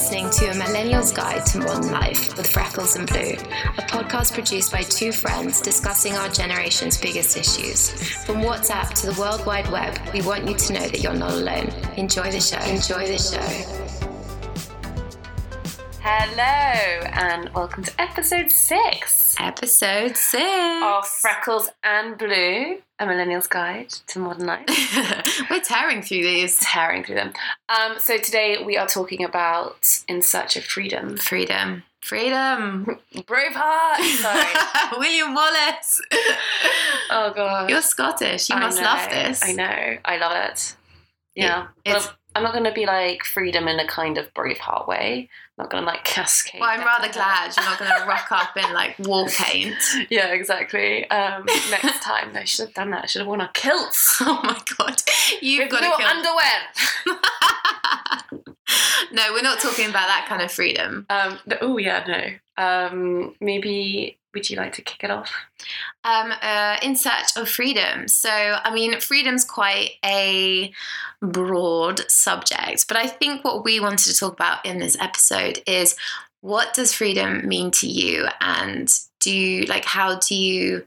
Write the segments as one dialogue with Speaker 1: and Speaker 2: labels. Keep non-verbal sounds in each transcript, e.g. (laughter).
Speaker 1: listening to A Millennial's Guide to Modern Life with Freckles and Blue, a podcast produced by two friends discussing our generation's biggest issues. From WhatsApp to the World Wide Web, we want you to know that you're not alone. Enjoy the show. Enjoy the show.
Speaker 2: Hello, and welcome to episode six
Speaker 1: Episode six.
Speaker 2: of Freckles and Blue, a millennial's guide to modern life. (laughs)
Speaker 1: We're tearing through these.
Speaker 2: Tearing through them. Um, so today we are talking about In Search of Freedom.
Speaker 1: Freedom. Freedom. (laughs)
Speaker 2: Braveheart! Sorry. (laughs)
Speaker 1: William Wallace.
Speaker 2: oh, God.
Speaker 1: You're Scottish. You
Speaker 2: I
Speaker 1: must
Speaker 2: know,
Speaker 1: love this.
Speaker 2: I know. I love it. Yeah.
Speaker 1: It- it's-
Speaker 2: I'm not going to be like freedom in a kind of Braveheart way. I'm not going to like cascade.
Speaker 1: Well, I'm rather
Speaker 2: the
Speaker 1: glad you're not going to rock up in like (laughs) war paint.
Speaker 2: Yeah, exactly. Um, next time, I should have done that. I should have worn a kilt. (laughs)
Speaker 1: Oh my god, you've
Speaker 2: With
Speaker 1: got
Speaker 2: no
Speaker 1: to kill.
Speaker 2: underwear. (laughs)
Speaker 1: no, we're not talking about that kind of freedom.
Speaker 2: Um, oh yeah, no. Um, maybe would you like to kick it off?
Speaker 1: Um, uh, in search of freedom. So, I mean, freedom's quite a broad subject, but I think what we wanted to talk about in this episode is what does freedom mean to you, and do you like how do you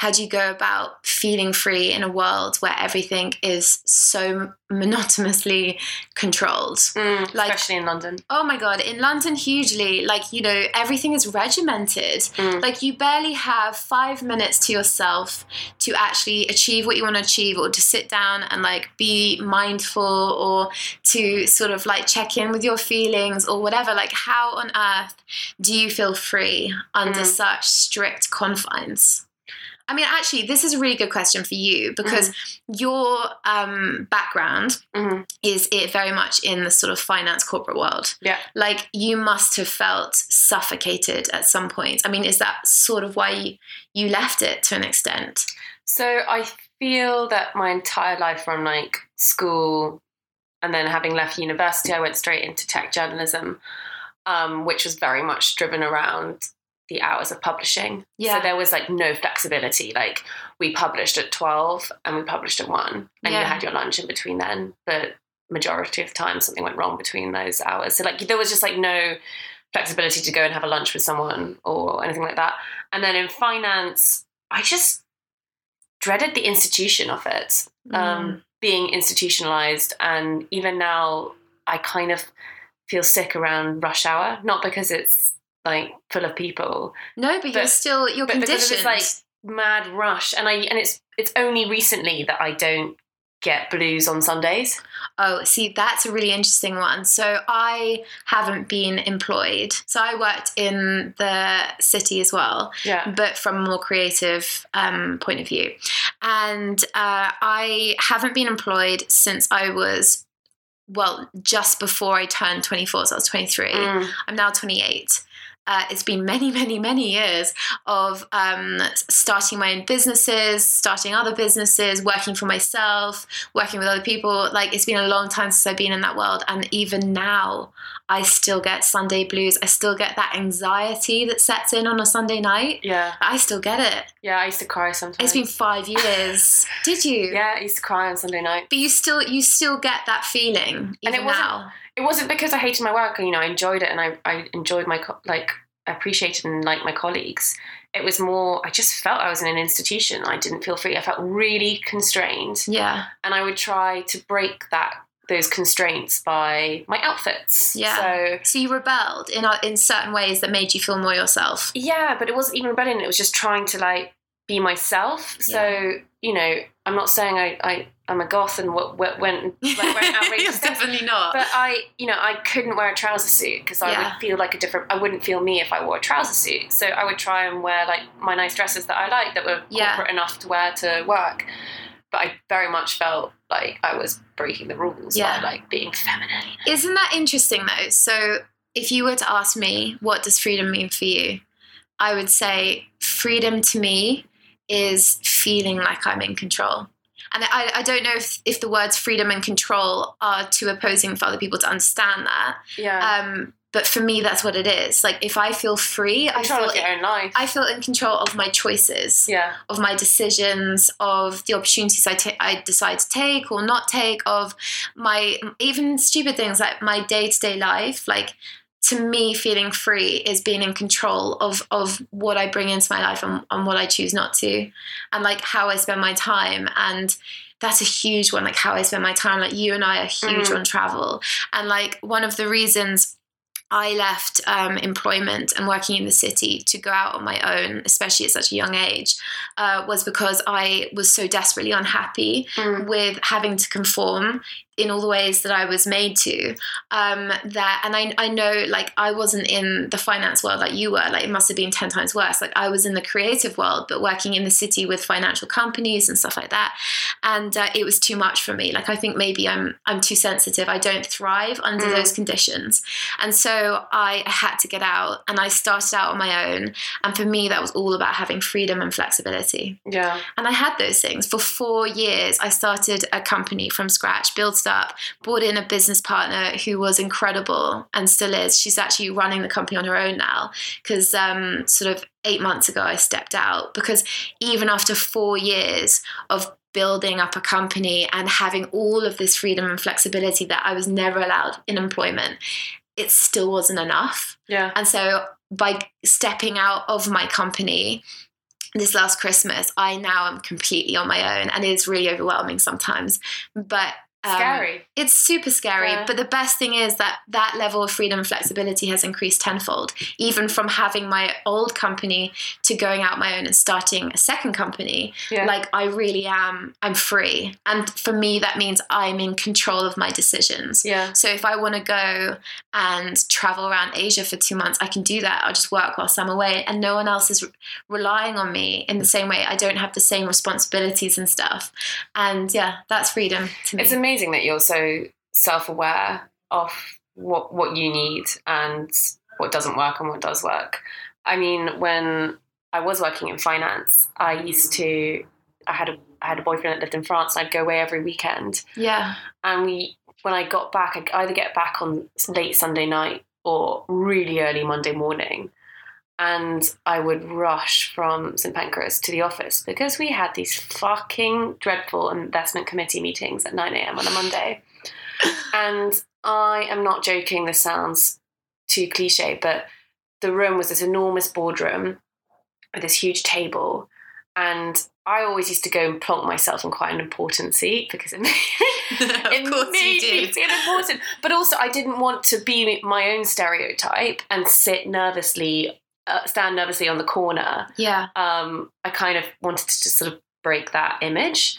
Speaker 1: how do you go about feeling free in a world where everything is so monotonously controlled?
Speaker 2: Mm,
Speaker 1: Like-
Speaker 2: especially in London.
Speaker 1: Oh my god, in London, hugely, like, you know, everything is regimented.
Speaker 2: Mm.
Speaker 1: Like, you barely have five minutes to yourself to actually achieve what you want to achieve, or to sit down and, like, be mindful, or to sort of, like, check in with your feelings, or whatever. Like, how on earth do you feel free under
Speaker 2: Mm.
Speaker 1: such strict confines? I mean, actually, this is a really good question for you because your um, background
Speaker 2: Mhm.
Speaker 1: is it very much in the sort of finance corporate world.
Speaker 2: Yeah.
Speaker 1: Like you must have felt suffocated at some point. I mean, is that sort of why you, you left it to an extent?
Speaker 2: So I feel that my entire life from like school and then having left university, I went straight into tech journalism, um, which was very much driven around the hours of publishing. So there was like no flexibility. Like we published at 12 and we published at 1 and
Speaker 1: Yeah.
Speaker 2: you had your lunch in between then. But majority of the time something went wrong between those hours. So like there was just like no flexibility to go and have a lunch with someone or anything like that. And then in finance, I just dreaded the institution of it,
Speaker 1: Mm.
Speaker 2: um, being institutionalized. And even now, I kind of feel sick around rush hour, not because it's like full of people,
Speaker 1: no, but, you're still you're
Speaker 2: but because
Speaker 1: conditioned.
Speaker 2: it's like mad rush. And I and it's it's only recently that I don't get blues on Sundays.
Speaker 1: Oh, see, that's a really interesting one. So I haven't been employed. So I worked in the city as well.
Speaker 2: Yeah.
Speaker 1: but from a more creative um, point of view. And uh, I haven't been employed since I was, well, just before I turned 24. So I was 23.
Speaker 2: Mm.
Speaker 1: I'm now 28. Uh, it's been many, (laughs) many, many years of um, starting my own businesses, starting other businesses, working for myself, working with other people. Like, it's been a long time since I've been in that world. And even now, I still get Sunday blues. I still get that anxiety that sets in on a Sunday night.
Speaker 2: Yeah.
Speaker 1: I still get it.
Speaker 2: Yeah. I used to cry sometimes.
Speaker 1: It's been five years. (laughs) Did you?
Speaker 2: Yeah, I used to cry on Sunday night.
Speaker 1: But you still you still get that feeling
Speaker 2: And it wasn't-
Speaker 1: now.
Speaker 2: it wasn't because I hated my work. You know, I enjoyed it, and I, I enjoyed my co- like appreciated and liked my colleagues. It was more I just felt I was in an institution. I didn't feel free. I felt really constrained,
Speaker 1: Yeah.
Speaker 2: and I would try to break that those constraints by my outfits.
Speaker 1: Yeah.
Speaker 2: So
Speaker 1: So you rebelled in in certain ways that made you feel more yourself.
Speaker 2: yeah, but it wasn't even rebellion. It was just trying to like be myself. So you know, I'm not saying I I Oh I'm a goth and what what went like, went (laughs) outrageous
Speaker 1: definitely not.
Speaker 2: But I, you know, I couldn't wear a trouser suit because I
Speaker 1: Yeah.
Speaker 2: would feel like a different. I wouldn't feel me if I wore a trouser suit. So I would try and wear like my nice dresses that I like that were
Speaker 1: Yeah.
Speaker 2: corporate enough to wear to work. But I very much felt like I was breaking the rules
Speaker 1: Yeah.
Speaker 2: by like being feminine.
Speaker 1: Isn't that interesting though? So if you were to ask me what does freedom mean for you, I would say freedom to me is feeling like I'm in control. And I, I don't know if, if the words freedom and control are too opposing for other people to understand that.
Speaker 2: Yeah.
Speaker 1: Um, but for me, that's what it is. Like if I feel free, I feel
Speaker 2: your own life.
Speaker 1: I feel in control of my choices,
Speaker 2: yeah.
Speaker 1: of my decisions, of the opportunities I I decide to take or not take, of my even stupid things like my day to day life. Like to me, feeling free is being in control of of what I bring into my life and, and what I choose not to, and like how I spend my time and that's a huge one like how i spend my time like you and i are huge
Speaker 2: Mhm.
Speaker 1: on travel and like one of the reasons I left um, employment and working in the city to go out on my own, especially at such a young age, uh, was because I was so desperately unhappy
Speaker 2: Mm.
Speaker 1: with having to conform in all the ways that I was made to. Um, that and I, I know like I wasn't in the finance world like you were. Like it must have been ten times worse. Like I was in the creative world, but working in the city with financial companies and stuff like that, and uh, it was too much for me. Like I think maybe I'm I'm too sensitive. I don't thrive under
Speaker 2: Mm.
Speaker 1: those conditions, and so I had to get out. And I started out on my own. And for me, that was all about having freedom and flexibility.
Speaker 2: Yeah.
Speaker 1: And I had those things for four years. I started a company from scratch, built it up, brought in a business partner who was incredible and still is. She's actually running the company on her own now because um, sort of eight months ago I stepped out because even after four years of building up a company and having all of this freedom and flexibility that I was never allowed in employment, it still wasn't enough.
Speaker 2: Yeah.
Speaker 1: And so by stepping out of my company this last Christmas, I now am completely on my own and it is really overwhelming sometimes. But um,
Speaker 2: Scary.
Speaker 1: It's super scary.
Speaker 2: Yeah.
Speaker 1: But the best thing is that that level of freedom and flexibility has increased tenfold, even from having my old company to going out my own and starting a second company.
Speaker 2: Yeah.
Speaker 1: Like I really am, I'm free. And for me, that means I'm in control of my decisions.
Speaker 2: yeah.
Speaker 1: So if I want to go and travel around Asia for two months, I can do that. I'll just work whilst I'm away, and no one else is re- relying on me in the same way. I don't have the same responsibilities and stuff. And yeah, that's freedom to me.
Speaker 2: It's amazing that you're so self-aware of what what you need and what doesn't work and what does work. I mean, when I was working in finance, I used to I had a I had a boyfriend that lived in France and I'd go away every weekend.
Speaker 1: yeah,
Speaker 2: And we when I got back, I'd either get back on late Sunday night or really early Monday morning. And I would rush from St Pancras to the office because we had these fucking dreadful investment committee meetings at 9 a.m. on a Monday. And I am not joking, this sounds too cliche, but the room was this enormous boardroom with this huge table. And I always used to go and plonk myself in quite an important seat because it (laughs) made, it made
Speaker 1: you
Speaker 2: me feel important. But also, I didn't want to be my own stereotype and sit nervously, stand nervously on the corner.
Speaker 1: Yeah,
Speaker 2: Um, I kind of wanted to just sort of break that image.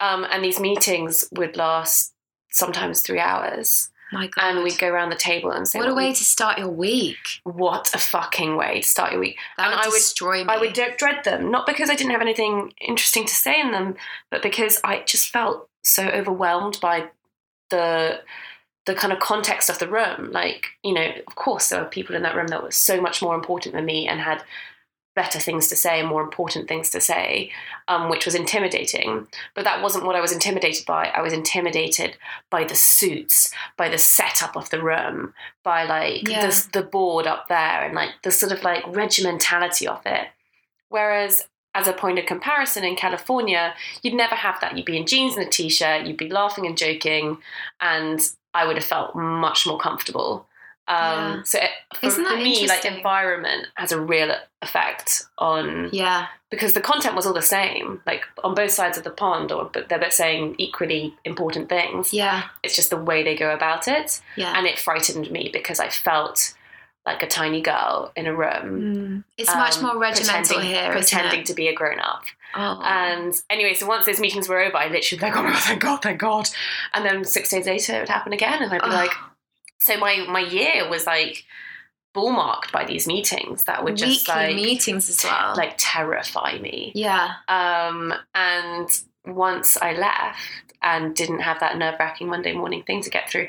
Speaker 2: Um, and these meetings would last sometimes three hours.
Speaker 1: my God.
Speaker 2: And we'd go around the table and say,
Speaker 1: what a way
Speaker 2: we-
Speaker 1: to start your week.
Speaker 2: what a fucking way to start your week.
Speaker 1: That
Speaker 2: And
Speaker 1: would
Speaker 2: I would-
Speaker 1: destroy me.
Speaker 2: I would dread them, not because I didn't have anything interesting to say in them, but because I just felt so overwhelmed by the the kind of context of the room. Like, you know, of course there were people in that room that were so much more important than me and had better things to say and more important things to say, um, which was intimidating. But that wasn't what I was intimidated by. I was intimidated by the suits, by the setup of the room, by like
Speaker 1: Yeah.
Speaker 2: the, the board up there and like the sort of like regimentality of it. Whereas as a point of comparison in California, you'd never have that. You'd be in jeans and a t-shirt, you'd be laughing and joking, and I would have felt much more comfortable. Um,
Speaker 1: Yeah.
Speaker 2: So it, for, for me, like environment has a real effect on
Speaker 1: yeah,
Speaker 2: because the content was all the same, like on both sides of the pond, or but they're both saying equally important things.
Speaker 1: yeah,
Speaker 2: It's just the way they go about it,
Speaker 1: yeah.
Speaker 2: and it frightened me because I felt like a tiny girl in a room.
Speaker 1: Mm. It's much
Speaker 2: um,
Speaker 1: more regimental
Speaker 2: pretending,
Speaker 1: here,
Speaker 2: pretending to be a grown up.
Speaker 1: Oh.
Speaker 2: And anyway, so once those meetings were over, I literally like, "Oh my god, thank God, thank God!" And then six days later, it would happen again, and I'd be
Speaker 1: Oh.
Speaker 2: like, "So my my year was like bullmarked by these meetings that would just
Speaker 1: weekly
Speaker 2: like
Speaker 1: meetings as well.
Speaker 2: like terrify me."
Speaker 1: yeah,
Speaker 2: Um, and once I left and didn't have that nerve wracking Monday morning thing to get through,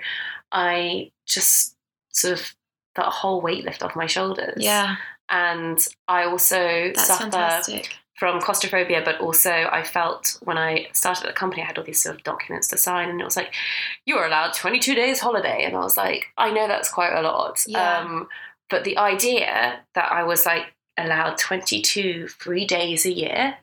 Speaker 2: I just sort of felt a whole weight lift off my shoulders.
Speaker 1: yeah.
Speaker 2: And I also
Speaker 1: That's
Speaker 2: suffer
Speaker 1: fantastic.
Speaker 2: From claustrophobia, but also I felt when I started the company, I had all these sort of documents to sign, and it was like, you are allowed 22 days holiday. And I was like, I know that's quite a lot.
Speaker 1: Yeah.
Speaker 2: Um, but the idea that I was like allowed 22 free days a year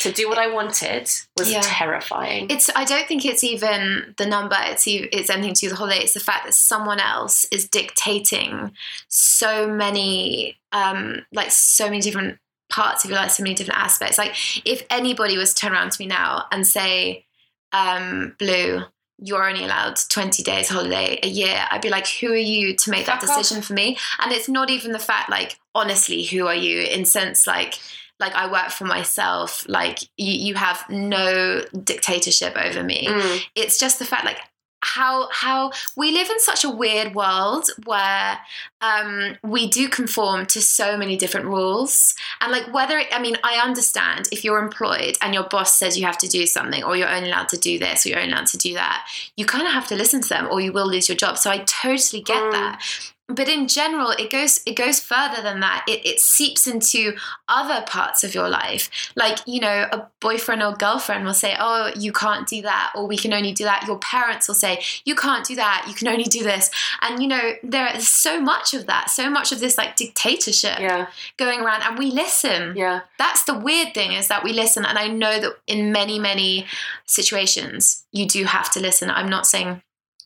Speaker 2: to do what I wanted was
Speaker 1: Yeah.
Speaker 2: terrifying.
Speaker 1: It's. I don't think it's even the number. It's it's anything to do with the holiday. It's the fact that someone else is dictating so many, um, like so many different parts of your life, so many different aspects. Like if anybody was to turn around to me now and say, um, "Blue, you're only allowed 20 days holiday a year," I'd be like, "Who are you to make that
Speaker 2: off.
Speaker 1: decision for me?" And it's not even the fact, like, honestly, who are you? In sense, like like I work for myself, like you, you have no dictatorship over me.
Speaker 2: Mm.
Speaker 1: It's just the fact like how how we live in such a weird world where um, we do conform to so many different rules. And like whether it, i mean i understand if you're employed and your boss says you have to do something or you're only allowed to do this or you're only allowed to do that you kind of have to listen to them or you will lose your job. So i totally get
Speaker 2: Mm.
Speaker 1: that but in general it goes it goes further than that. It, it seeps into other parts of your life. Like you know a boyfriend or girlfriend will say oh you can't do that or we can only do that. Your parents will say you can't do that. You can only do this. And you know there is so much of that so much of this like dictatorship
Speaker 2: Yeah,
Speaker 1: going around and we listen.
Speaker 2: Yeah.
Speaker 1: that's the weird thing is that we listen and i know that in many many situations you do have to listen. I'm not saying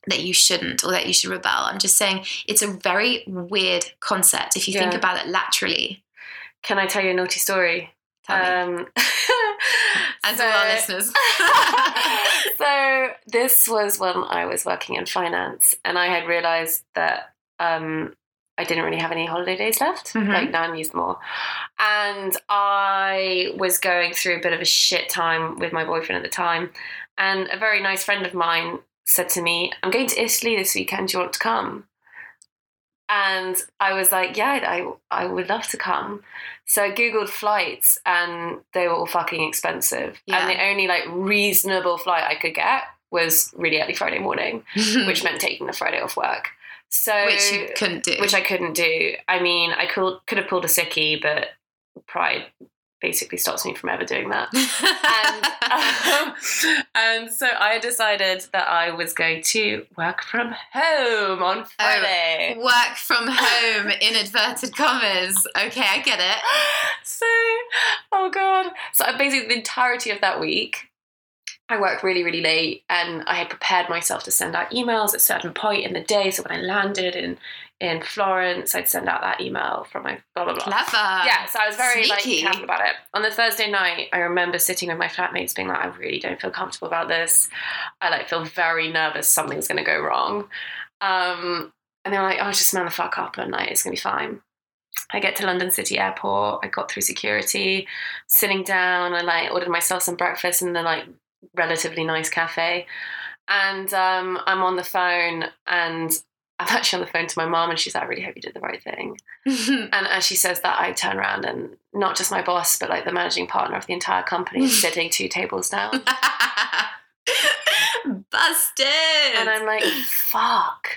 Speaker 1: that you shouldn't or that you should rebel. I'm just saying it's a very weird concept if you think about it laterally.
Speaker 2: Can I tell you a naughty story? Um, (laughs)
Speaker 1: and to (laughs)
Speaker 2: so-
Speaker 1: our listeners. (laughs)
Speaker 2: So this was when I was working in finance, and I had realised that um, I didn't really have any holiday days left.
Speaker 1: Mhm.
Speaker 2: Like now I'm used more, and I was going through a bit of a shit time with my boyfriend at the time, and a very nice friend of mine said to me, "I'm going to Italy this weekend. Do you want to come?" And I was like, yeah, I, I would love to come. So I Googled flights and they were all fucking expensive.
Speaker 1: Yeah.
Speaker 2: And the only like reasonable flight I could get was really early Friday morning, (laughs) which meant taking the Friday off work. So
Speaker 1: which you couldn't do
Speaker 2: which I couldn't do. I mean, I could could have pulled a sickie, but pride basically stops me from ever doing that. (laughs) And, (laughs) um, and so I decided that I was going to work from home on Friday.
Speaker 1: work from home in inverted commas okay i get it (gasps)
Speaker 2: so, oh god. So I basically the entirety of that week, I worked really, really late, and I had prepared myself to send out emails at a certain point in the day. So when I landed in in Florence, I'd send out that email from my blah blah blah.
Speaker 1: clever
Speaker 2: yeah, so I was very
Speaker 1: Sneaky.
Speaker 2: like careful about it. On the Thursday night, I remember sitting with my flatmates, being like, "I really don't feel comfortable about this. I like feel very nervous. Something's going to go wrong." Um, and they were like, "Oh, just man the fuck up and like It's going to be fine." I get to London City Airport. I got through security, sitting down. I like ordered myself some breakfast in the like relatively nice cafe, and um, I'm on the phone and. I'm actually on the phone to my mom, and she's like, "I really hope you did the right thing." (laughs) And as she says that, I turn around and not just my boss, but like the managing partner of the entire company is (laughs) sitting two tables down. (laughs)
Speaker 1: busted
Speaker 2: And I'm like, fuck.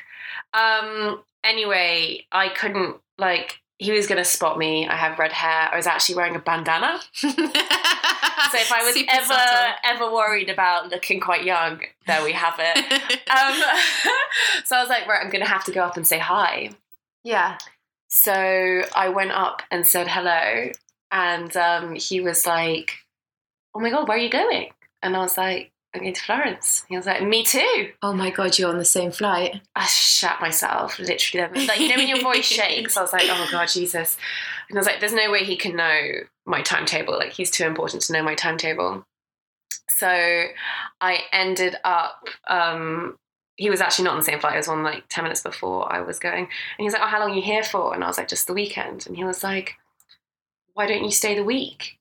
Speaker 2: Um, anyway, I couldn't, like, he was going to spot me. I have red hair. I was actually wearing a bandana. So if I was
Speaker 1: Super
Speaker 2: ever,
Speaker 1: subtle.
Speaker 2: ever worried about looking quite young, there we have it. (laughs) Um, (laughs) so I was like, right, I'm going to have to go up and say hi.
Speaker 1: yeah
Speaker 2: So I went up and said hello, and um, he was like, "Oh my god, where are you going?" And I was like, "I'm going to Florence." He was like, "Me too."
Speaker 1: oh my god you're on the same flight
Speaker 2: I shat myself literally. Like you know when your voice (laughs) shakes, I was like, "Oh my god, Jesus!" And I was like, "There's no way he can know my timetable. Like he's too important to know my timetable." So I ended up. Um, he was actually not on the same flight. I was on like 10 minutes before I was going. And he was like, Oh, how long are you here for? And I was like, Just the weekend. And he was like, Why don't you stay the week?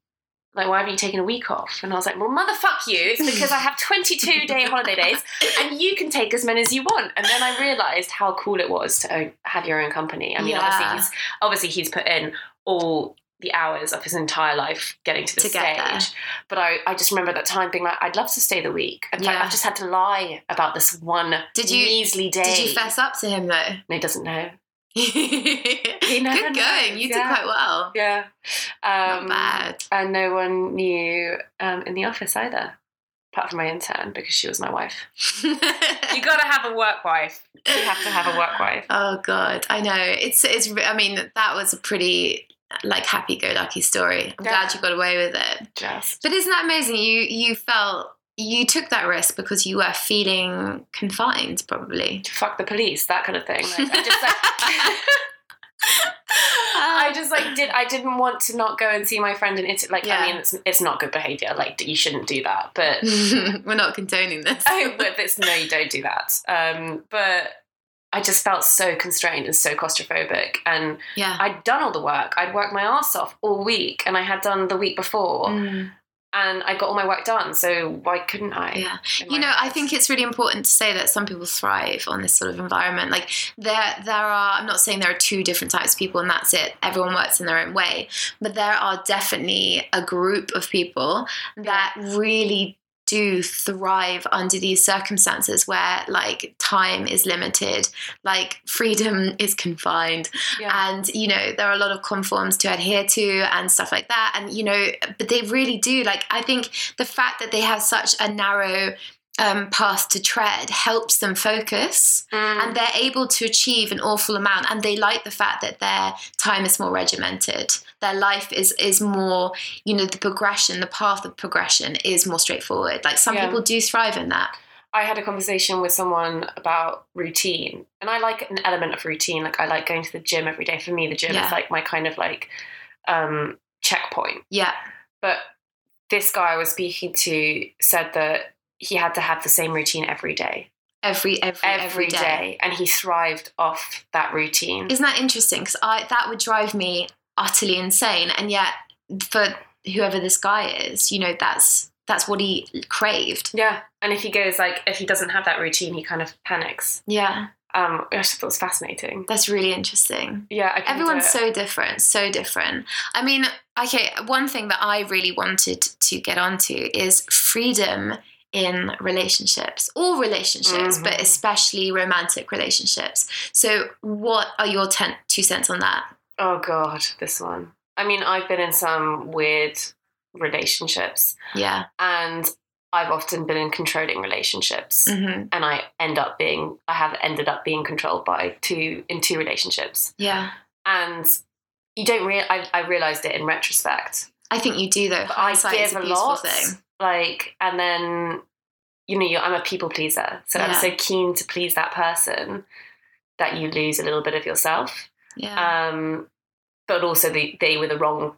Speaker 2: Like, why haven't you taken a week off? And I was like, Well, motherfuck you. It's because I have 22 (laughs) day holiday days and you can take as many as you want. And then I realized how cool it was to own, have your own company. I mean,
Speaker 1: Yeah.
Speaker 2: obviously, he's, obviously, he's put in all the hours of his entire life getting to the
Speaker 1: get there.
Speaker 2: stage. But I, I just remember that time being like, I'd love to stay the week. In fact,
Speaker 1: Yeah.
Speaker 2: I've just had to lie about this one
Speaker 1: Did you-
Speaker 2: measly day.
Speaker 1: did you fess up to him though
Speaker 2: No, he doesn't know. (laughs)
Speaker 1: Good
Speaker 2: never
Speaker 1: going.
Speaker 2: knows,
Speaker 1: You did
Speaker 2: yeah.
Speaker 1: quite well.
Speaker 2: Yeah. Um,
Speaker 1: Not bad.
Speaker 2: And no one knew um, in the office either, apart from my intern, because she was my wife. (laughs) You gotta have a work wife. You have to have a work wife. (laughs)
Speaker 1: oh god, I know. It's it's. I mean, that was a pretty like happy-go-lucky story. I'm
Speaker 2: Yeah.
Speaker 1: glad you got away with it.
Speaker 2: Just.
Speaker 1: But isn't that amazing? You you felt you took that risk because you were feeling confined, probably.
Speaker 2: Fuck the police, that kind of thing. Like, I just like, (laughs) I just like did. I didn't want to not go and see my friend in Italy. Like,
Speaker 1: Yeah.
Speaker 2: I mean, it's it's not good behavior. Like, you shouldn't do that. But (laughs)
Speaker 1: We're not condoning this.
Speaker 2: oh, but it's no, you don't do that. Um, but I just felt so constrained and so claustrophobic, and
Speaker 1: yeah.
Speaker 2: I'd done all the work. I'd worked my ass off all week, and I had done the week before,
Speaker 1: Mm,
Speaker 2: and I got all my work done. So why couldn't I?
Speaker 1: yeah. You know, I think it's really important to say that some people thrive on this sort of environment. Like there, there are. I'm not saying there are two different types of people, and that's it. Everyone works in their own way, but there are definitely a group of people that really do thrive under these circumstances where like time is limited like freedom (laughs) is confined.
Speaker 2: Yeah.
Speaker 1: and you know there are a lot of conforms to adhere to and stuff like that. And you know but they really do. Like i think the fact that they have such a narrow um, path to tread helps them focus
Speaker 2: Mm.
Speaker 1: and they're able to achieve an awful amount and they like the fact that their time is more regimented their life is is more you know the progression the path of progression is more straightforward like some
Speaker 2: Yeah.
Speaker 1: people do thrive in that
Speaker 2: I had a conversation with someone about routine, and I like an element of routine. Like I like going to the gym every day. For me, the gym
Speaker 1: Yeah.
Speaker 2: is like my kind of like um, checkpoint.
Speaker 1: yeah
Speaker 2: But this guy I was speaking to said that he had to have the same routine every day,
Speaker 1: every every
Speaker 2: every day, and he thrived off that routine.
Speaker 1: Isn't that interesting? Because I that would drive me utterly insane, and yet for whoever this guy is, you know, that's that's what he craved.
Speaker 2: yeah, and if he goes like if he doesn't have that routine, he kind of panics.
Speaker 1: Yeah,
Speaker 2: Um, I just thought it was fascinating.
Speaker 1: that's really interesting.
Speaker 2: Yeah, I
Speaker 1: Everyone's so different, so different. I mean, okay, one thing that I really wanted to get onto is freedom in relationships, all relationships, but
Speaker 2: Mhm.
Speaker 1: especially romantic relationships. So, what are your ten, two cents on that?
Speaker 2: Oh god, this one. I mean, I've been in some weird relationships,
Speaker 1: Yeah.
Speaker 2: and I've often been in controlling relationships,
Speaker 1: hmm
Speaker 2: and I end up being, I have ended up being controlled by two in two relationships,
Speaker 1: Yeah.
Speaker 2: and you don't real. I, I realized it in retrospect.
Speaker 1: I think you do though.
Speaker 2: But I give
Speaker 1: a
Speaker 2: a lot,
Speaker 1: thing.
Speaker 2: Like, and then you know, you're, I'm a people pleaser, so I'm so keen to please that person that you lose a little bit of yourself.
Speaker 1: Yeah.
Speaker 2: Um, but also, the, they were the wrong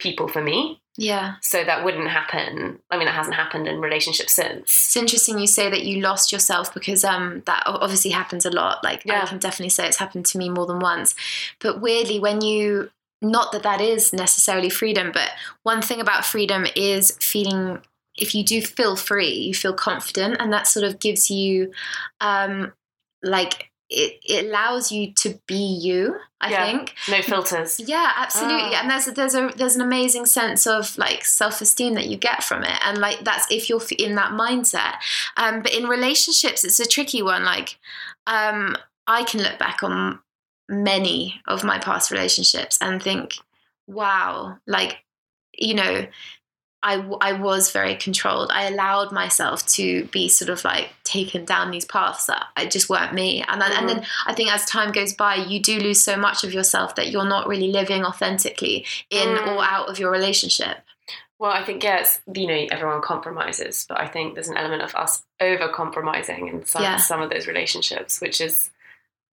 Speaker 2: people for me.
Speaker 1: yeah.
Speaker 2: So that wouldn't happen. I mean, it hasn't happened in relationships since.
Speaker 1: It's interesting you say that you lost yourself because um that obviously happens a lot. Like I can definitely say it's happened to me more than once. But weirdly when you not that that is necessarily freedom, but one thing about freedom is feeling if you do feel free, you feel confident and that sort of gives you um like it, it allows you to be you, I
Speaker 2: Yeah.
Speaker 1: think.
Speaker 2: No filters.
Speaker 1: Yeah, absolutely.
Speaker 2: Ah.
Speaker 1: And there's there's a there's an amazing sense of like self esteem that you get from it, and like that's if you're in that mindset. Um, but in relationships, it's a tricky one. Like, um, I can look back on many of my past relationships and think, wow, like, you know. I, I was very controlled. I allowed myself to be sort of like taken down these paths that I just weren't me. And then, and then I think as time goes by, you do lose so much of yourself that you're not really living authentically in
Speaker 2: Mm.
Speaker 1: or out of your relationship.
Speaker 2: Well, I think yes, you know, everyone compromises, but I think there's an element of us over compromising in some
Speaker 1: Yeah.
Speaker 2: some of those relationships, which is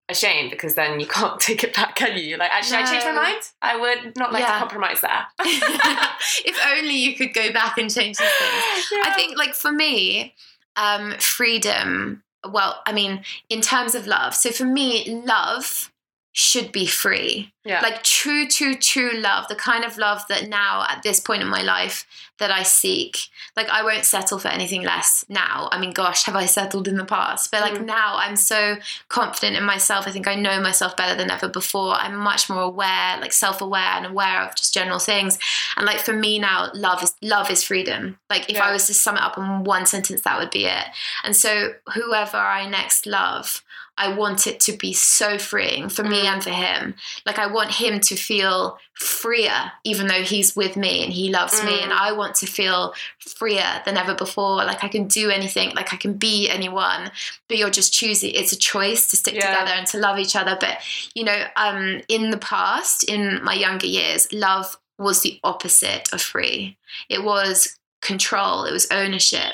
Speaker 2: a shame because then you (laughs) can't take it back, can you? You're like, actually, I changed my mind. I would not like
Speaker 1: Yeah.
Speaker 2: to compromise there. (laughs)
Speaker 1: if only you could go back and change these things. (laughs) I think, like, for me, um, freedom, well, I mean, in terms of love, so for me, love should be free.
Speaker 2: Yeah.
Speaker 1: Like true, true, true love, the kind of love that now at this point in my life that I seek. Like I won't settle for anything less now. I mean, gosh, have I settled in the past? But like
Speaker 2: Mm.
Speaker 1: now I'm so confident in myself. I think I know myself better than ever before. I'm much more aware, like self-aware and aware of just general things. And like for me now, love is love is freedom. Like if I was to sum it up in one sentence, that would be it. And so whoever I next love, I want it to be so freeing for me
Speaker 2: Mm.
Speaker 1: and for him. Like I want him to feel freer, even though he's with me and he loves me,
Speaker 2: Mm.
Speaker 1: and I want to feel freer than ever before. Like I can do anything, like I can be anyone, but you're just choosing. It's a choice to stick
Speaker 2: Yeah.
Speaker 1: together and to love each other. But you know, um, in the past, in my younger years, love was the opposite of free. It was control. It was ownership.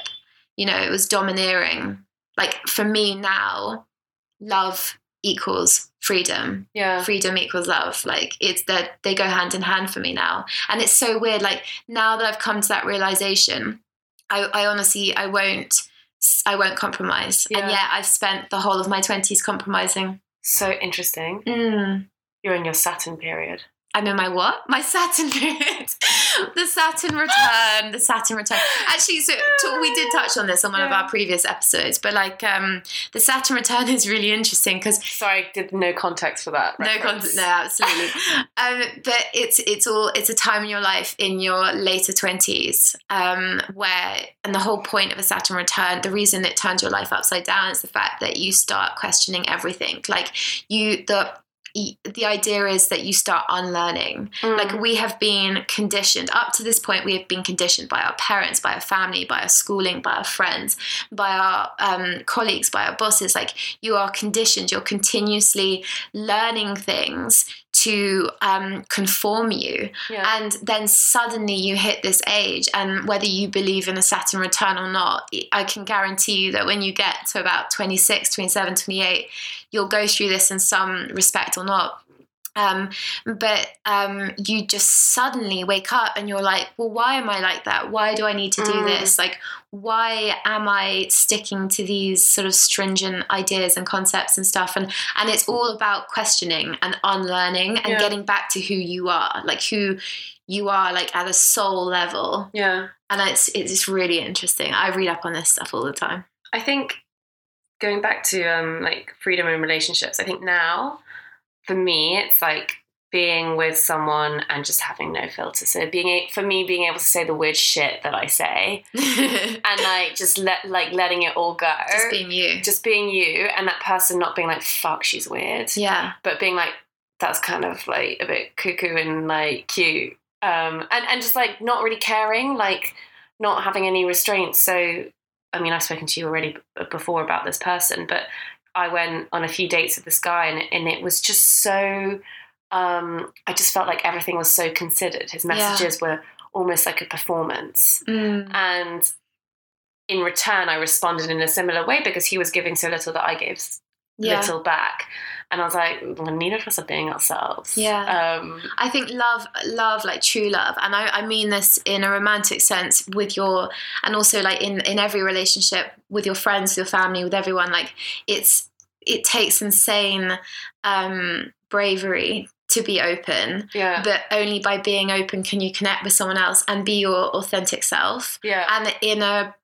Speaker 1: You know, it was domineering. Like for me now, love equals freedom
Speaker 2: Yeah.
Speaker 1: freedom equals love like it's that they go hand in hand for me now and it's so weird like now that i've come to that realization i, I honestly i won't i won't compromise
Speaker 2: Yeah.
Speaker 1: and yet i've spent the whole of my 20s compromising
Speaker 2: So interesting.
Speaker 1: mm.
Speaker 2: You're in your Saturn period.
Speaker 1: I'm in my what? My saturn (laughs) the saturn return the saturn return. Actually so we did touch on this on one of our previous episodes but like um the saturn return (laughs) is really interesting because
Speaker 2: Sorry, did no context for that.
Speaker 1: no context, no absolutely. (laughs) Um but it's it's all it's a time in your life in your later 20s um where and the whole point of a saturn return the reason it turns your life upside down is the fact that you start questioning everything. Like you the the idea is that you start unlearning.
Speaker 2: Mm.
Speaker 1: like we have been conditioned up to this point we have been conditioned by our parents by our family by our schooling by our friends by our um, colleagues by our bosses. Like you are conditioned. You're continuously learning things to um, conform you
Speaker 2: yeah.
Speaker 1: and then suddenly you hit this age and whether you believe in a saturn return or not i can guarantee you that when you get to about 26 27 28 you'll go through this in some respect or not um, but um, you just suddenly wake up and you're like well why am i like that why do i need to do
Speaker 2: Mm.
Speaker 1: this like why am i sticking to these sort of stringent ideas and concepts and stuff and and it's all about questioning and unlearning and
Speaker 2: Yeah.
Speaker 1: getting back to who you are like who you are like at a soul level
Speaker 2: yeah.
Speaker 1: and it's it's really interesting i read up on this stuff all the time
Speaker 2: I think going back to um, like freedom in relationships, I think now for me it's like being with someone and just having no filter. So being a- for me being able to say the weird shit that I say (laughs) and like just let like letting it all go.
Speaker 1: just being you
Speaker 2: Just being you and that person not being like fuck she's weird.
Speaker 1: yeah
Speaker 2: But being like that's kind of like a bit cuckoo and like cute. Um and and just like not really caring like not having any restraints. So I mean, I've spoken to you already before about this person, but I went on a few dates with this guy, and, and it was just so. Um, I just felt like everything was so considered. His
Speaker 1: Yeah.
Speaker 2: messages were almost like a performance,
Speaker 1: Mm.
Speaker 2: and in return, I responded in a similar way because he was giving so little that I gave
Speaker 1: yeah
Speaker 2: little back, and I was like, well, neither of us are being ourselves.
Speaker 1: Yeah.
Speaker 2: Um,
Speaker 1: I think love, love, like true love, and I, I mean this in a romantic sense with your, and also like in in every relationship with your friends, with your family, with everyone. Like it's it takes insane um, bravery to be open,
Speaker 2: yeah.
Speaker 1: but only by being open can you connect with someone else and be your authentic self.
Speaker 2: yeah.
Speaker 1: And in a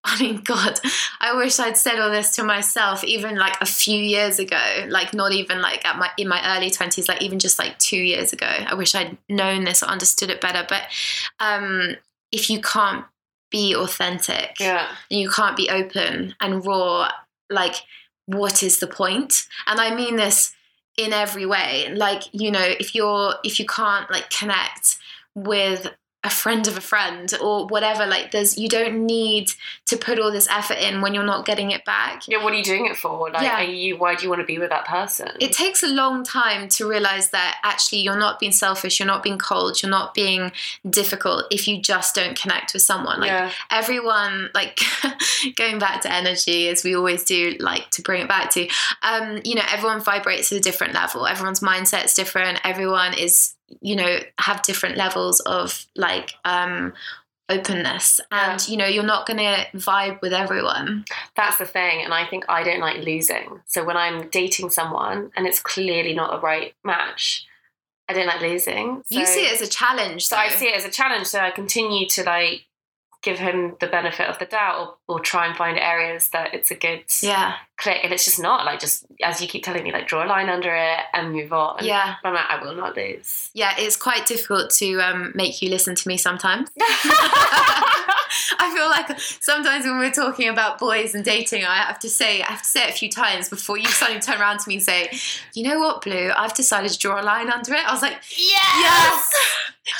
Speaker 1: (laughs) I mean, God, I wish I'd said all this to myself even like a few years ago. Like not even like at my in my early twenties, like even just like two years ago. I wish I'd known this or understood it better. But um, if you can't be authentic
Speaker 2: yeah.
Speaker 1: and you can't be open and raw, like what is the point? And I mean this in every way. Like you know, if you're if you can't like connect with a friend of a friend or whatever like there's you don't need to put all this effort in when you're not getting it back
Speaker 2: Yeah, what are you doing it for? Like,
Speaker 1: Yeah.
Speaker 2: are you? Why do you want to be with that person?
Speaker 1: it takes a long time to realize that actually you're not being selfish you're not being cold you're not being difficult if you just don't connect with someone like
Speaker 2: yeah,
Speaker 1: everyone like (laughs) going back to energy as we always do like to bring it back to um you know everyone vibrates at a different level everyone's mindset's different everyone is you know have different levels of like um openness and you know you're not going to vibe with everyone
Speaker 2: that's the thing. And I think I don't like losing. So when I'm dating someone and it's clearly not the right match, I don't like losing.
Speaker 1: you see it as a challenge
Speaker 2: So I see it as a challenge. So I continue to like give him the benefit of the doubt, or, or try and find areas that it's a good
Speaker 1: yeah
Speaker 2: click. And it's just not like just as you keep telling me, like draw a line under it and move on.
Speaker 1: yeah
Speaker 2: But I'm like, I will not lose.
Speaker 1: yeah it's quite difficult to um make you listen to me sometimes (laughs) (laughs) I feel like sometimes when we're talking about boys and dating, I have to say, I have to say it a few times before you suddenly turn around to me and say, "You know what, Blue? I've decided to draw a line under it." I was like,
Speaker 2: Yes.
Speaker 1: "Yes."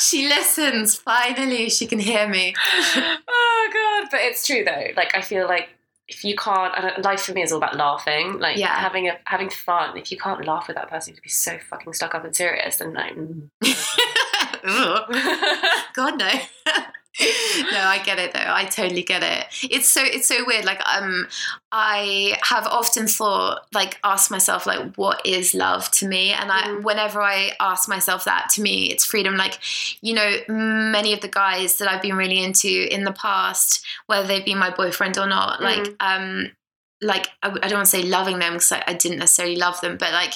Speaker 1: She listens. Finally, she can hear me. (laughs)
Speaker 2: oh god, but it's true though. Like I feel like if you can't, I don't, life for me is all about laughing. Like
Speaker 1: Yeah.
Speaker 2: having a having fun. If you can't laugh with that person, you'd be so fucking stuck up and serious. Then like, (laughs) mm. (laughs)
Speaker 1: God no. (laughs) (laughs) no, I get it though. I totally get it. It's so it's so weird. Like um I have often thought like asked myself like what is love to me and I
Speaker 2: Mhm.
Speaker 1: whenever I ask myself that to me it's freedom like you know many of the guys that I've been really into in the past whether they've been my boyfriend or not like
Speaker 2: Mhm.
Speaker 1: um like I, I don't want to say loving them because I, I didn't necessarily love them but like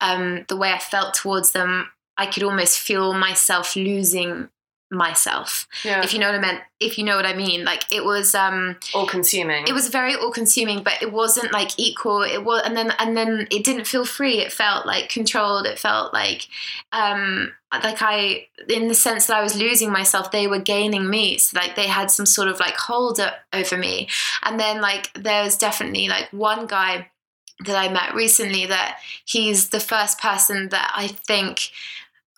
Speaker 1: um the way I felt towards them I could almost feel myself losing myself
Speaker 2: yeah,
Speaker 1: if you know what I meant if you know what I mean. Like it was um
Speaker 2: all consuming.
Speaker 1: it was very all consuming but it wasn't like equal. It was and then and then it didn't feel free. It felt like controlled. It felt like um like I in the sense that I was losing myself they were gaining me. So like they had some sort of like hold over me. And then like there's definitely like one guy that I met recently that he's the first person that I think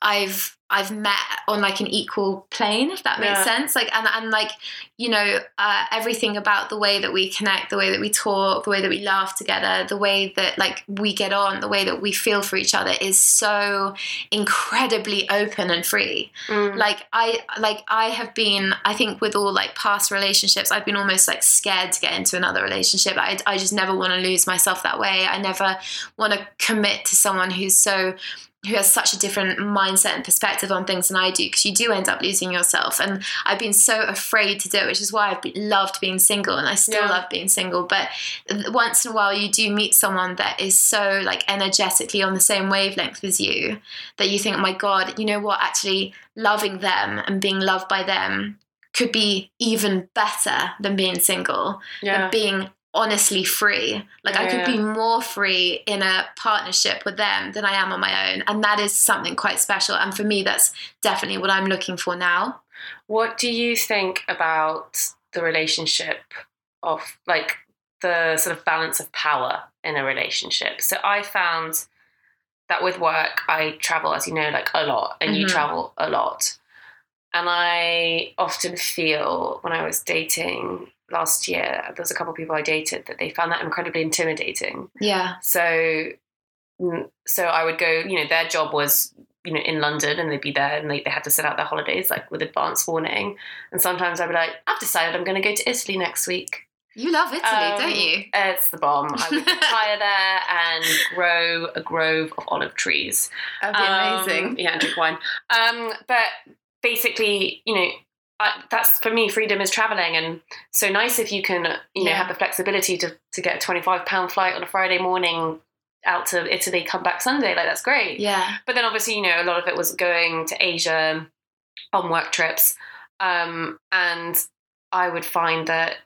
Speaker 1: I've I've met on like an equal plane, if that makes
Speaker 2: Yeah.
Speaker 1: sense. Like and and like you know uh, everything about the way that we connect, the way that we talk, the way that we laugh together, the way that like we get on, the way that we feel for each other is so incredibly open and free
Speaker 2: Mm.
Speaker 1: like i like i have been i think with all like past relationships i've been almost like scared to get into another relationship i, I just never want to lose myself that way i never want to commit to someone who's so who has such a different mindset and perspective on things than I do because you do end up losing yourself and I've been so afraid to do it which is why I've loved being single and I still
Speaker 2: Yeah.
Speaker 1: love being single but once in a while you do meet someone that is so like energetically on the same wavelength as you that you think, oh my God, you know what? Actually, loving them and being loved by them could be even better than being single,
Speaker 2: yeah,
Speaker 1: than being honestly free. Like, I could
Speaker 2: Yeah.
Speaker 1: be more free in a partnership with them than I am on my own. And that is something quite special. And for me, that's definitely what I'm looking for now.
Speaker 2: What do you think about the relationship of like the sort of balance of power in a relationship? So I found that with work, I travel, as you know, like a lot, and you
Speaker 1: Mhm.
Speaker 2: travel a lot. And I often feel when I was dating last year, there was a couple of people I dated that they found that incredibly intimidating.
Speaker 1: Yeah.
Speaker 2: So, mm, so I would go. You know, their job was you know in London, and they'd be there, and they, they had to set out their holidays like with advance warning. And sometimes I'd be like, I've decided I'm going to go to Italy next week.
Speaker 1: You love Italy,
Speaker 2: Um,
Speaker 1: don't you?
Speaker 2: It's the bomb. I would (laughs) retire there and grow a grove of olive trees.
Speaker 1: That'd be
Speaker 2: Um,
Speaker 1: amazing.
Speaker 2: yeah, and drink wine. Um, but basically, you know, I, that's for me. Freedom is traveling, and so nice if you can, you know,
Speaker 1: Yeah.
Speaker 2: have the flexibility to to get a twenty five pound flight on a Friday morning out to Italy, come back Sunday. Like that's great.
Speaker 1: Yeah.
Speaker 2: But then obviously, you know, a lot of it was going to Asia on work trips, um, and I would find that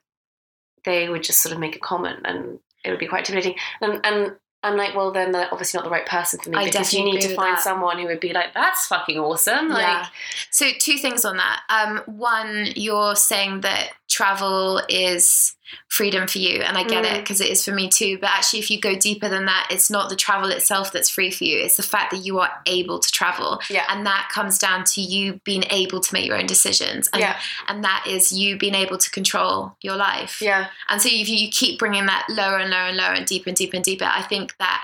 Speaker 2: they would just sort of make a comment, and it would be quite intimidating. And and I'm like, well, then they're obviously not the right person for me
Speaker 1: I
Speaker 2: because you need to find
Speaker 1: that.
Speaker 2: someone who would be like, that's fucking awesome. Like,
Speaker 1: yeah. So two things on that. Um, one, you're saying that travel is freedom for you, and I get it
Speaker 2: Mm.
Speaker 1: because it is for me too. But actually, if you go deeper than that, it's not the travel itself that's free for you. It's the fact that you are able to travel,
Speaker 2: yeah,
Speaker 1: and that comes down to you being able to make your own decisions, and
Speaker 2: yeah,
Speaker 1: and that is you being able to control your life.
Speaker 2: yeah,
Speaker 1: And so if you keep bringing that lower and lower and lower and deeper and deeper and deeper, I think that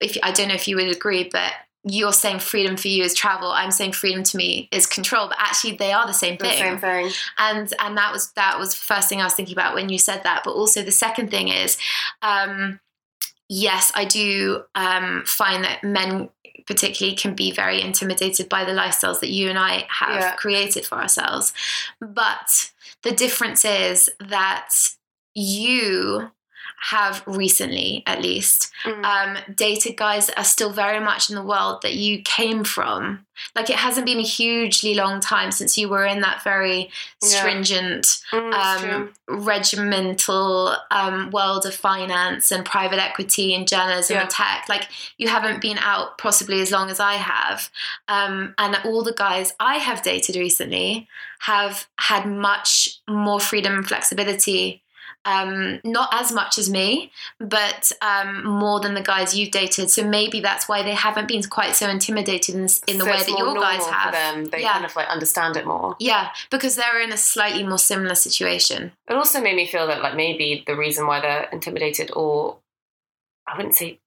Speaker 1: if I don't know if you would agree, but you're saying freedom for you is travel. I'm saying freedom to me is control. But actually, they are the same thing the
Speaker 2: same thing.
Speaker 1: And and that was that was the first thing I was thinking about when you said that. But also the second thing is, um, yes, I do um, find that men particularly can be very intimidated by the lifestyles that you and I have
Speaker 2: Yeah.
Speaker 1: created for ourselves. But the difference is that you have recently, at least,
Speaker 2: Mm.
Speaker 1: um, dated guys that are still very much in the world that you came from. Like it hasn't been a hugely long time since you were in that very
Speaker 2: Yeah.
Speaker 1: stringent,
Speaker 2: Mm,
Speaker 1: um, regimental um, world of finance and private equity and journalism
Speaker 2: Yeah.
Speaker 1: and tech. Like you haven't been out possibly as long as I have. Um, and all the guys I have dated recently have had much more freedom and flexibility. Um, not as much as me, but um, more than the guys you've dated. So maybe that's why they haven't been quite so intimidated in, in the
Speaker 2: So
Speaker 1: way
Speaker 2: it's
Speaker 1: that your guys have.
Speaker 2: Them, they
Speaker 1: Yeah.
Speaker 2: kind of like understand it more.
Speaker 1: Yeah, because they're in a slightly more similar situation.
Speaker 2: It also made me feel that like maybe the reason why they're intimidated, or I wouldn't say.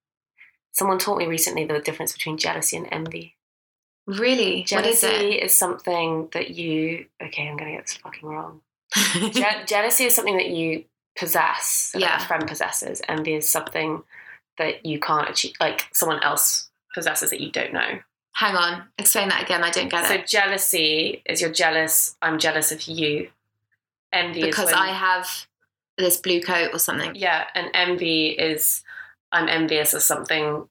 Speaker 2: Someone taught me recently the difference between jealousy and envy.
Speaker 1: Really? What is
Speaker 2: Jealousy
Speaker 1: it?
Speaker 2: is something that you. Okay, I'm gonna get this fucking wrong. Je- (laughs) jealousy is something that you possess, so like
Speaker 1: Yeah.
Speaker 2: a friend possesses. Envy is something that you can't achieve, like someone else possesses that you don't know.
Speaker 1: Hang on, explain that again. I don't get
Speaker 2: So
Speaker 1: it.
Speaker 2: So jealousy is you're jealous. I'm jealous of you. Envy
Speaker 1: Because
Speaker 2: is when,
Speaker 1: I have this blue coat or something.
Speaker 2: yeah, and envy is I'm envious of something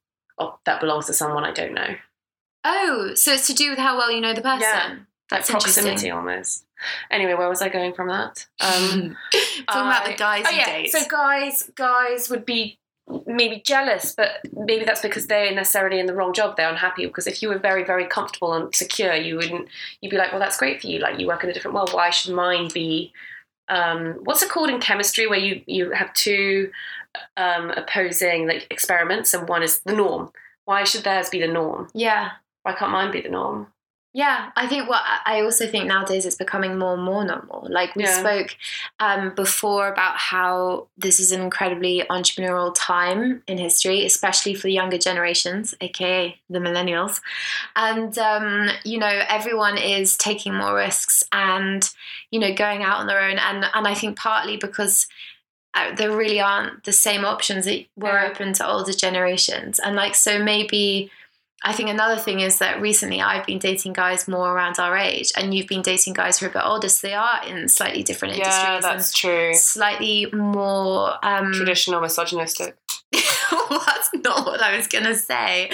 Speaker 2: that belongs to someone I don't know.
Speaker 1: Oh, so it's to do with how well you know the person.
Speaker 2: Yeah.
Speaker 1: That's
Speaker 2: like proximity almost. Anyway, where was I going from that? (laughs) Um,
Speaker 1: Talking about the guys
Speaker 2: oh yeah, so guys, guys would be maybe jealous, but maybe that's because they're necessarily in the wrong job. They're unhappy because if you were very, very comfortable and secure, you wouldn't. You'd be like, well, that's great for you. Like you work in a different world. Why should mine be? Um, what's it called in chemistry where you you have two um, opposing like experiments and one is the norm? Why should theirs be the norm?
Speaker 1: yeah.
Speaker 2: Why can't mine be the norm?
Speaker 1: Yeah, I think what I also think nowadays it's becoming more and more normal. Like we
Speaker 2: Yeah.
Speaker 1: spoke um, before about how this is an incredibly entrepreneurial time in history, especially for the younger generations, aka the millennials. And um, you know, everyone is taking more risks and you know going out on their own. And and I think partly because uh, there really aren't the same options that were
Speaker 2: Yeah.
Speaker 1: open to older generations. And like so maybe I think another thing is that recently I've been dating guys more around our age, and you've been dating guys who are a bit older, so they are in slightly different
Speaker 2: Yeah,
Speaker 1: industries
Speaker 2: that's true.
Speaker 1: slightly more. Um,
Speaker 2: Traditional misogynistic. (laughs)
Speaker 1: well, that's not what I was gonna say,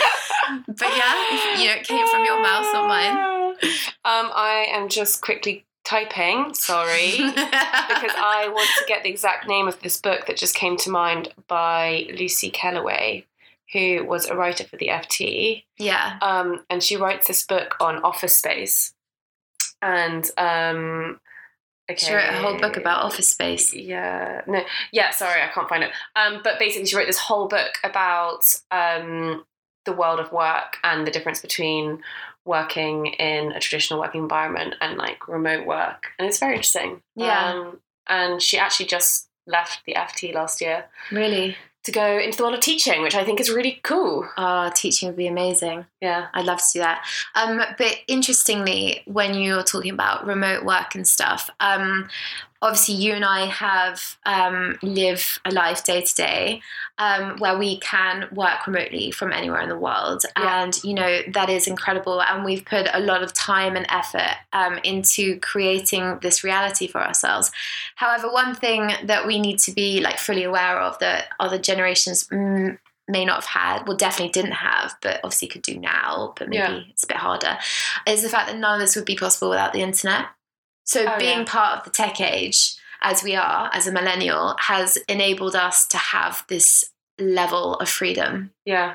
Speaker 1: but yeah, you know, it came from your mouth, not mine. (laughs)
Speaker 2: Um, I am just quickly typing. Sorry. because (laughs) I want to get the exact name of this book that just came to mind by Lucy Kellaway, who was a writer for the FT.
Speaker 1: yeah,
Speaker 2: Um, and she writes this book on office space. And um, okay.
Speaker 1: she wrote a whole book about office space.
Speaker 2: Yeah, no, yeah. Sorry, I can't find it. Um, but basically, she wrote this whole book about um, the world of work and the difference between working in a traditional working environment and like remote work, and it's very interesting.
Speaker 1: Yeah.
Speaker 2: Um, and she actually just left the FT last year
Speaker 1: Really,
Speaker 2: to go into the world of teaching, which I think is really cool.
Speaker 1: oh, teaching would be amazing.
Speaker 2: Yeah.
Speaker 1: I'd love to do that. Um, but interestingly, when you're talking about remote work and stuff, um, obviously you and I have um, live a life day to day um, where we can work remotely from anywhere in the world,
Speaker 2: Yeah.
Speaker 1: and you know that is incredible. And we've put a lot of time and effort um, into creating this reality for ourselves. However, one thing that we need to be like fully aware of that other generations. Mm, may not have had, well, definitely didn't have, but obviously could do now, but maybe
Speaker 2: Yeah.
Speaker 1: it's a bit harder, is the fact that none of this would be possible without the internet. So
Speaker 2: Oh,
Speaker 1: being
Speaker 2: yeah.
Speaker 1: part of the tech age, as we are, as a millennial, has enabled us to have this level of freedom.
Speaker 2: Yeah.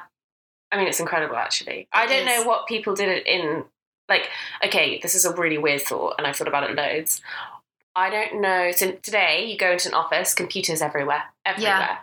Speaker 2: I mean, it's incredible, actually. I don't
Speaker 1: is.
Speaker 2: know what people did it in. Like, okay, this is a really weird thought, and I've thought about it loads. I don't know. So today, you go into an office, computers everywhere, everywhere.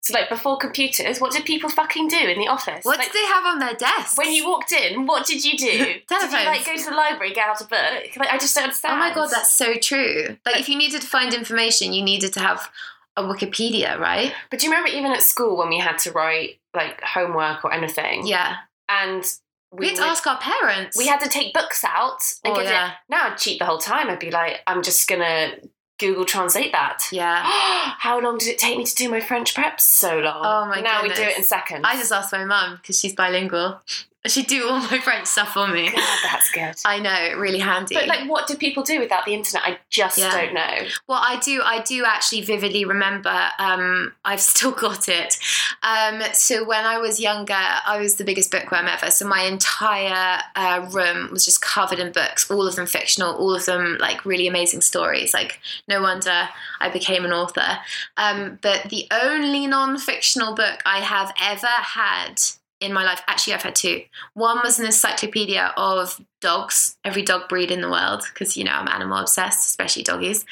Speaker 2: So, like, before computers, what did people fucking do in the office?
Speaker 1: What
Speaker 2: like,
Speaker 1: did they have on their desk?
Speaker 2: when you walked in, what did you do? (laughs) did you like go to the library, get out a book? Like, I just don't understand.
Speaker 1: Oh my god, that's so true. Like if you needed to find information, you needed to have a Wikipedia, right?
Speaker 2: But do you remember even at school when we had to write like homework or anything?
Speaker 1: Yeah.
Speaker 2: And
Speaker 1: We, had to
Speaker 2: would-
Speaker 1: ask our parents.
Speaker 2: we had to take books out and
Speaker 1: Oh,
Speaker 2: get
Speaker 1: yeah.
Speaker 2: it. Now I'd cheat the whole time. I'd be like, I'm just gonna Google Translate that. (gasps)
Speaker 1: Yeah.
Speaker 2: How long did it take me to do my French prep? So long.
Speaker 1: Oh my
Speaker 2: Now we do it in seconds.
Speaker 1: I just asked my mum because she's bilingual. She do all my French stuff for me.
Speaker 2: God, that's good.
Speaker 1: I know, really handy.
Speaker 2: But like, what do people do without the internet? I just
Speaker 1: Yeah.
Speaker 2: don't know.
Speaker 1: Well, I do. I do actually vividly remember. Um, I've (laughs) still got it. Um, so when I was younger, I was the biggest bookworm ever. So my entire uh, room was just covered in books, all of them fictional, all of them like really amazing stories. Like no wonder I became an author. Um, but the only non-fictional book I have ever had in my life, actually, I've had two. One was an encyclopedia of dogs, every dog breed in the world, because you know I'm animal obsessed, especially doggies.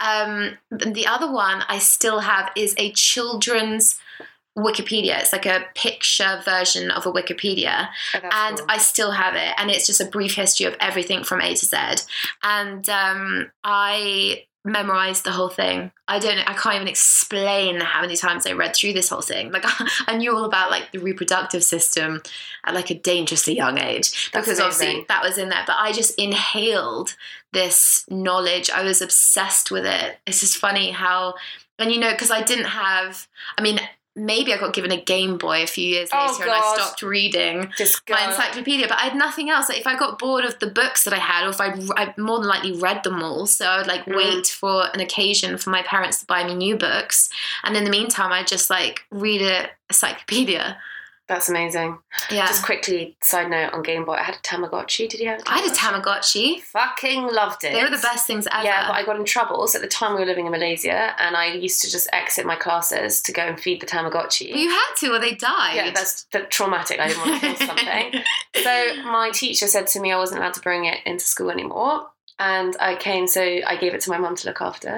Speaker 1: Um, the other one I still have is a children's Wikipedia. It's like a picture version of a Wikipedia,
Speaker 2: Oh,
Speaker 1: and
Speaker 2: cool.
Speaker 1: I still have it. And it's just a brief history of everything from A to Z. And um, I memorized the whole thing. I don't. I can't even explain how many times I read through this whole thing. Like (laughs) I knew all about like the reproductive system at like a dangerously young age because obviously that was in there. But I just inhaled this knowledge. I was obsessed with it. It's just funny how, and you know, because I didn't have. I mean. Maybe I got given a Game Boy a few years
Speaker 2: Oh,
Speaker 1: later and I stopped reading my encyclopedia, but I had nothing else. Like if I got bored of the books that I had, or if I, I more than likely read them all, so I would like
Speaker 2: Mm.
Speaker 1: wait for an occasion for my parents to buy me new books, and in the meantime, I'd just like read a encyclopedia.
Speaker 2: That's amazing.
Speaker 1: Yeah,
Speaker 2: Just quickly, side note on Game Boy, I had a Tamagotchi. Did you have? A
Speaker 1: I had a Tamagotchi.
Speaker 2: Fucking loved it.
Speaker 1: They were the best things ever.
Speaker 2: Yeah, but I got in trouble. So at the time we were living in Malaysia, and I used to just exit my classes to go and feed the Tamagotchi.
Speaker 1: You had to, or they died.
Speaker 2: yeah, that's the traumatic. I didn't want to kill something. (laughs) so my teacher said to me I wasn't allowed to bring it into school anymore. And I came, so I gave it to my mum to look after.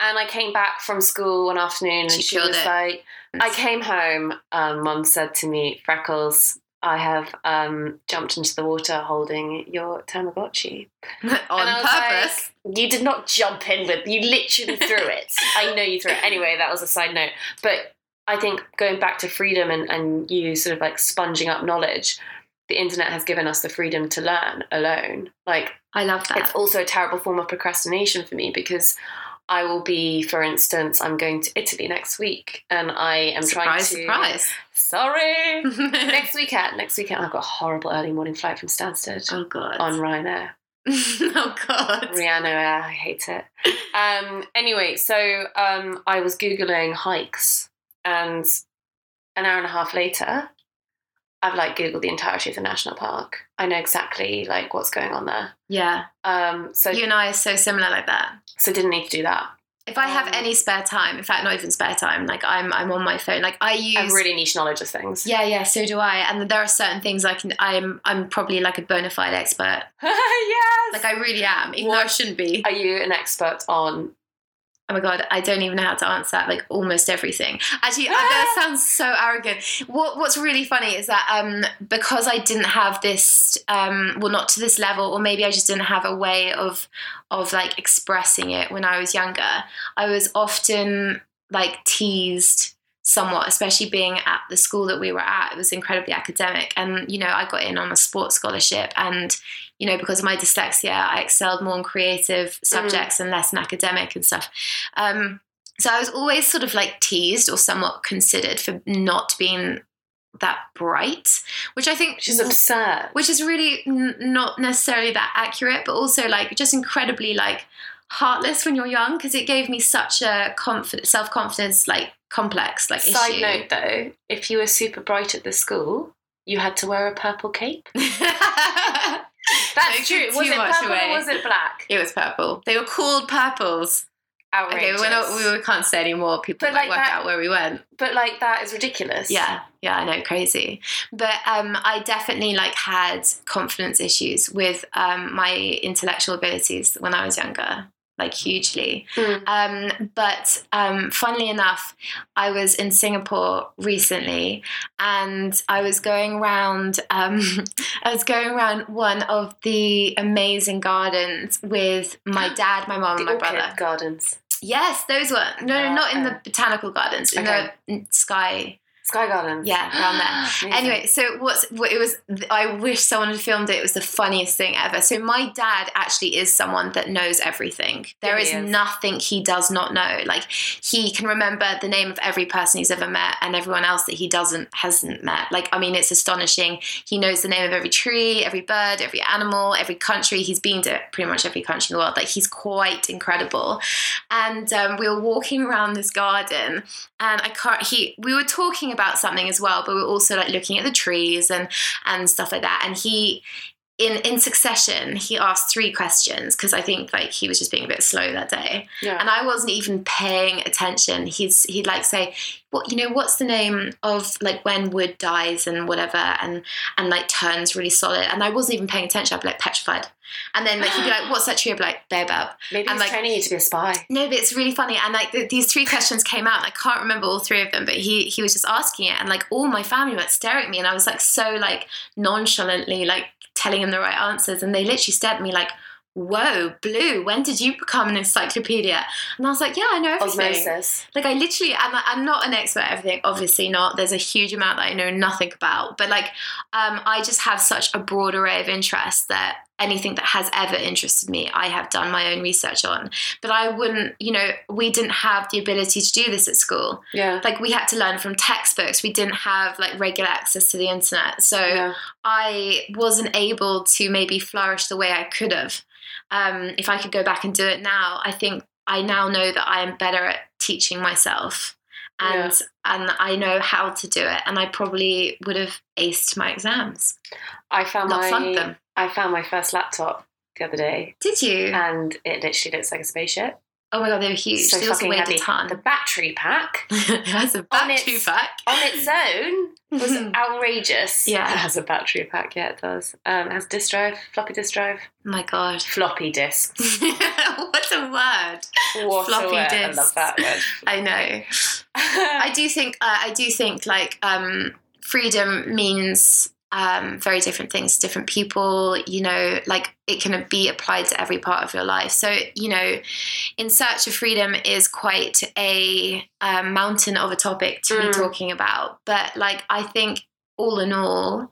Speaker 2: And I came back from school one afternoon, and
Speaker 1: She
Speaker 2: she, was
Speaker 1: it.
Speaker 2: like, I came home. Um, mum said to me, Freckles, I have um, jumped into the water holding your Tamagotchi. (laughs)
Speaker 1: on
Speaker 2: And I was
Speaker 1: purpose.
Speaker 2: like, you did not jump in with, you literally threw it. (laughs) I know you threw it. Anyway, that was a side note. But I think going back to freedom and, and you sort of like sponging up knowledge, the internet has given us the freedom to learn alone. Like,
Speaker 1: I love that.
Speaker 2: it's also a terrible form of procrastination for me because I will be, for instance, I'm going to Italy next week and I am trying to.
Speaker 1: surprise.
Speaker 2: Sorry! (laughs) next weekend, next weekend, I've got a horrible early morning flight from Stansted
Speaker 1: oh god.
Speaker 2: on Ryanair. (laughs)
Speaker 1: oh god.
Speaker 2: Rihanna, Air, I hate it. Um, anyway, so um, I was Googling hikes, and an hour and a half later, I've like Googled the entirety of the national park. I know exactly like what's going on there.
Speaker 1: Yeah.
Speaker 2: Um, so,
Speaker 1: You and I are so similar like that.
Speaker 2: so didn't need to do that.
Speaker 1: If I have
Speaker 2: Um,
Speaker 1: any spare time, in fact, not even spare time, like I'm, I'm on my phone. Like I use.
Speaker 2: I really niche knowledge of things.
Speaker 1: yeah, yeah. So do I. And there are certain things I can. I'm, I'm probably like a bona fide expert. (laughs)
Speaker 2: yes.
Speaker 1: Like I really am, even though I shouldn't be.
Speaker 2: Are you an expert on?
Speaker 1: Oh my god, I don't even know how to answer that. Like almost everything. Actually, (laughs) that sounds so arrogant. What What's really funny is that um, because I didn't have this, um, well, not to this level, or maybe I just didn't have a way of of like expressing it when I was younger. I was often like teased somewhat, especially being at the school that we were at. It was incredibly academic, and you know, I got in on a sports scholarship, and you know, because of my dyslexia, I excelled more in creative subjects and less in academic and stuff. Um, so I was always sort of like teased or somewhat considered for not being that bright, which I think
Speaker 2: Which is absurd.
Speaker 1: which is really n- not necessarily that accurate, but also like just incredibly like heartless when you're young because it gave me such a conf- self confidence like complex like
Speaker 2: Side
Speaker 1: issue.
Speaker 2: note though, if you were super bright at the school, you had to wear a purple cape. (laughs) That's true. Was it purple
Speaker 1: away.
Speaker 2: or was it black?
Speaker 1: It was purple. They were called purples. Okay, we're not, we can't say anymore. People
Speaker 2: But like
Speaker 1: work
Speaker 2: that-
Speaker 1: out where we went.
Speaker 2: but like that is ridiculous.
Speaker 1: Yeah, yeah, I know, crazy. But um, I definitely like had confidence issues with um, my intellectual abilities when I was younger, like hugely.
Speaker 2: Mm.
Speaker 1: Um, but um, funnily enough, I was in Singapore recently, and I was going around. Um, (laughs) I was going around one of the amazing gardens with my (gasps) dad, my mom, and my brother.
Speaker 2: gardens.
Speaker 1: Yes, those were no, no, not in the botanical gardens, in
Speaker 2: Okay.
Speaker 1: the sky
Speaker 2: Sky Gardens.
Speaker 1: Yeah, around there. (gasps) Anyway, so what's what it was? I wish someone had filmed it. It was the funniest thing ever. So my dad actually is someone that knows everything. There
Speaker 2: Yeah,
Speaker 1: is
Speaker 2: is.
Speaker 1: nothing he does not know. Like he can remember the name of every person he's ever met and everyone else that he doesn't hasn't met. Like I mean, it's astonishing. He knows the name of every tree, every bird, every animal, every country. He's been to pretty much every country in the world. Like he's quite incredible. And um, we were walking around this garden and I can't he we were talking about something as well, but we're also like looking at the trees and and stuff like that. And he in in succession he asked three questions because I think like he was just being a bit slow that day.
Speaker 2: Yeah.
Speaker 1: And I wasn't even paying attention. He's he'd like say, What you know, what's the name of like when wood dies and whatever and and like turns really solid. And I wasn't even paying attention, I'd be like petrified. And then like he'd be like, (gasps) What's that tree? I'd be like, baobab.
Speaker 2: Maybe
Speaker 1: I'm
Speaker 2: he's
Speaker 1: like-
Speaker 2: training you to be a spy.
Speaker 1: No, but it's really funny. And like th- these three questions came out, I can't remember all three of them. But he he was just asking it, and like all my family were staring at me, and I was like so like nonchalantly like telling him the right answers, and they literally stared at me like, "Whoa, Blue, when did you become an encyclopedia?" And I was like, "Yeah, I know everything."
Speaker 2: Osmosis.
Speaker 1: Like I literally, I'm, I'm not an expert at everything. Obviously not. There's a huge amount that I know nothing about. But like, um, I just have such a broad array of interests that anything that has ever interested me, I have done my own research on. But I wouldn't, you know, we didn't have the ability to do this at school.
Speaker 2: Yeah.
Speaker 1: Like we had to learn from textbooks. We didn't have like regular access to the internet. So
Speaker 2: yeah.
Speaker 1: I wasn't able to maybe flourish the way I could have. Um, if I could go back and do it now, I think I now know that I am better at teaching myself. And and I know how to do it, and I probably would have aced my exams,
Speaker 2: I found
Speaker 1: not
Speaker 2: my
Speaker 1: them.
Speaker 2: I found my first laptop the other day,
Speaker 1: Did you?
Speaker 2: and it literally looks like a spaceship.
Speaker 1: oh my god, they were huge.
Speaker 2: So
Speaker 1: they also
Speaker 2: fucking
Speaker 1: weighed
Speaker 2: heavy.
Speaker 1: a ton.
Speaker 2: The battery pack (laughs)
Speaker 1: it has a
Speaker 2: On
Speaker 1: battery
Speaker 2: its-
Speaker 1: pack.
Speaker 2: on its (laughs) own was (laughs) outrageous.
Speaker 1: Yeah.
Speaker 2: It has a battery pack. Yeah, it does. Um, it has disk drive, floppy disk drive,
Speaker 1: Oh my god.
Speaker 2: floppy disks.
Speaker 1: what a word.
Speaker 2: What
Speaker 1: Floppy
Speaker 2: a word. I love that word.
Speaker 1: I know. I do think uh, I do think like um, freedom means um, very different things to different people. You know, like it can be applied to every part of your life. So you know, in search of freedom is quite a um, mountain of a topic to be
Speaker 2: Mm.
Speaker 1: talking about. But like I think all in all,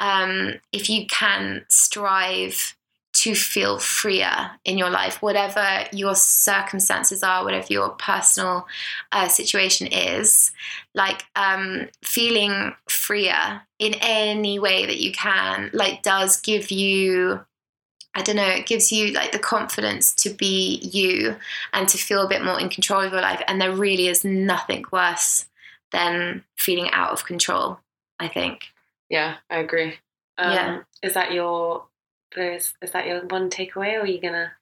Speaker 1: um, if you can strive to feel freer in your life, whatever your circumstances are, whatever your personal uh, situation is, like um, feeling freer in any way that you can, like does give you. I don't know, it gives you like the confidence to be you and to feel a bit more in control of your life. And there really is nothing worse than feeling out of control, I think.
Speaker 2: yeah, I agree. Um,
Speaker 1: Yeah.
Speaker 2: Is that your is, is that your one takeaway, or are you gonna?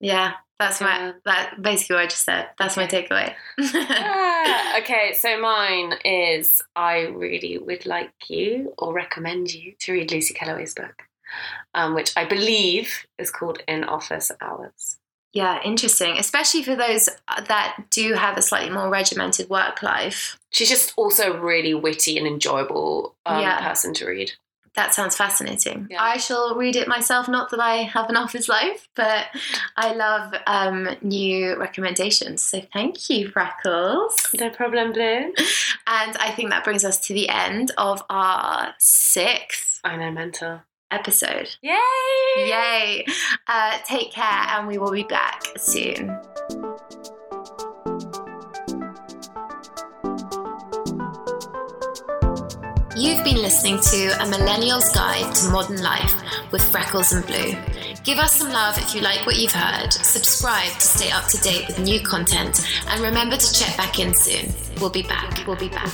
Speaker 1: Yeah, that's my that basically what I just said. That's my takeaway.
Speaker 2: Ah, (laughs) okay, so mine is I really would like you or recommend you to read Lucy Kellaway's book, um, which I believe is called In Office Hours.
Speaker 1: yeah, interesting, especially for those that do have a slightly more regimented work life.
Speaker 2: She's just also a really witty and enjoyable um,
Speaker 1: Yeah.
Speaker 2: person to read.
Speaker 1: That sounds fascinating.
Speaker 2: Yeah.
Speaker 1: I shall read it myself. Not that I have an office life, but I love um, new recommendations. So thank you, Freckles.
Speaker 2: No problem, Blue.
Speaker 1: And I think that brings us to the end of our sixth
Speaker 2: I know, mental.
Speaker 1: episode.
Speaker 2: Yay!
Speaker 1: Yay! Uh, take care, and we will be back soon. You've been listening to A Millennial's Guide to Modern Life with Freckles and Blue. Give us some love if you like what you've heard, subscribe to stay up to date with new content, and remember to check back in soon. We'll be back. We'll be back.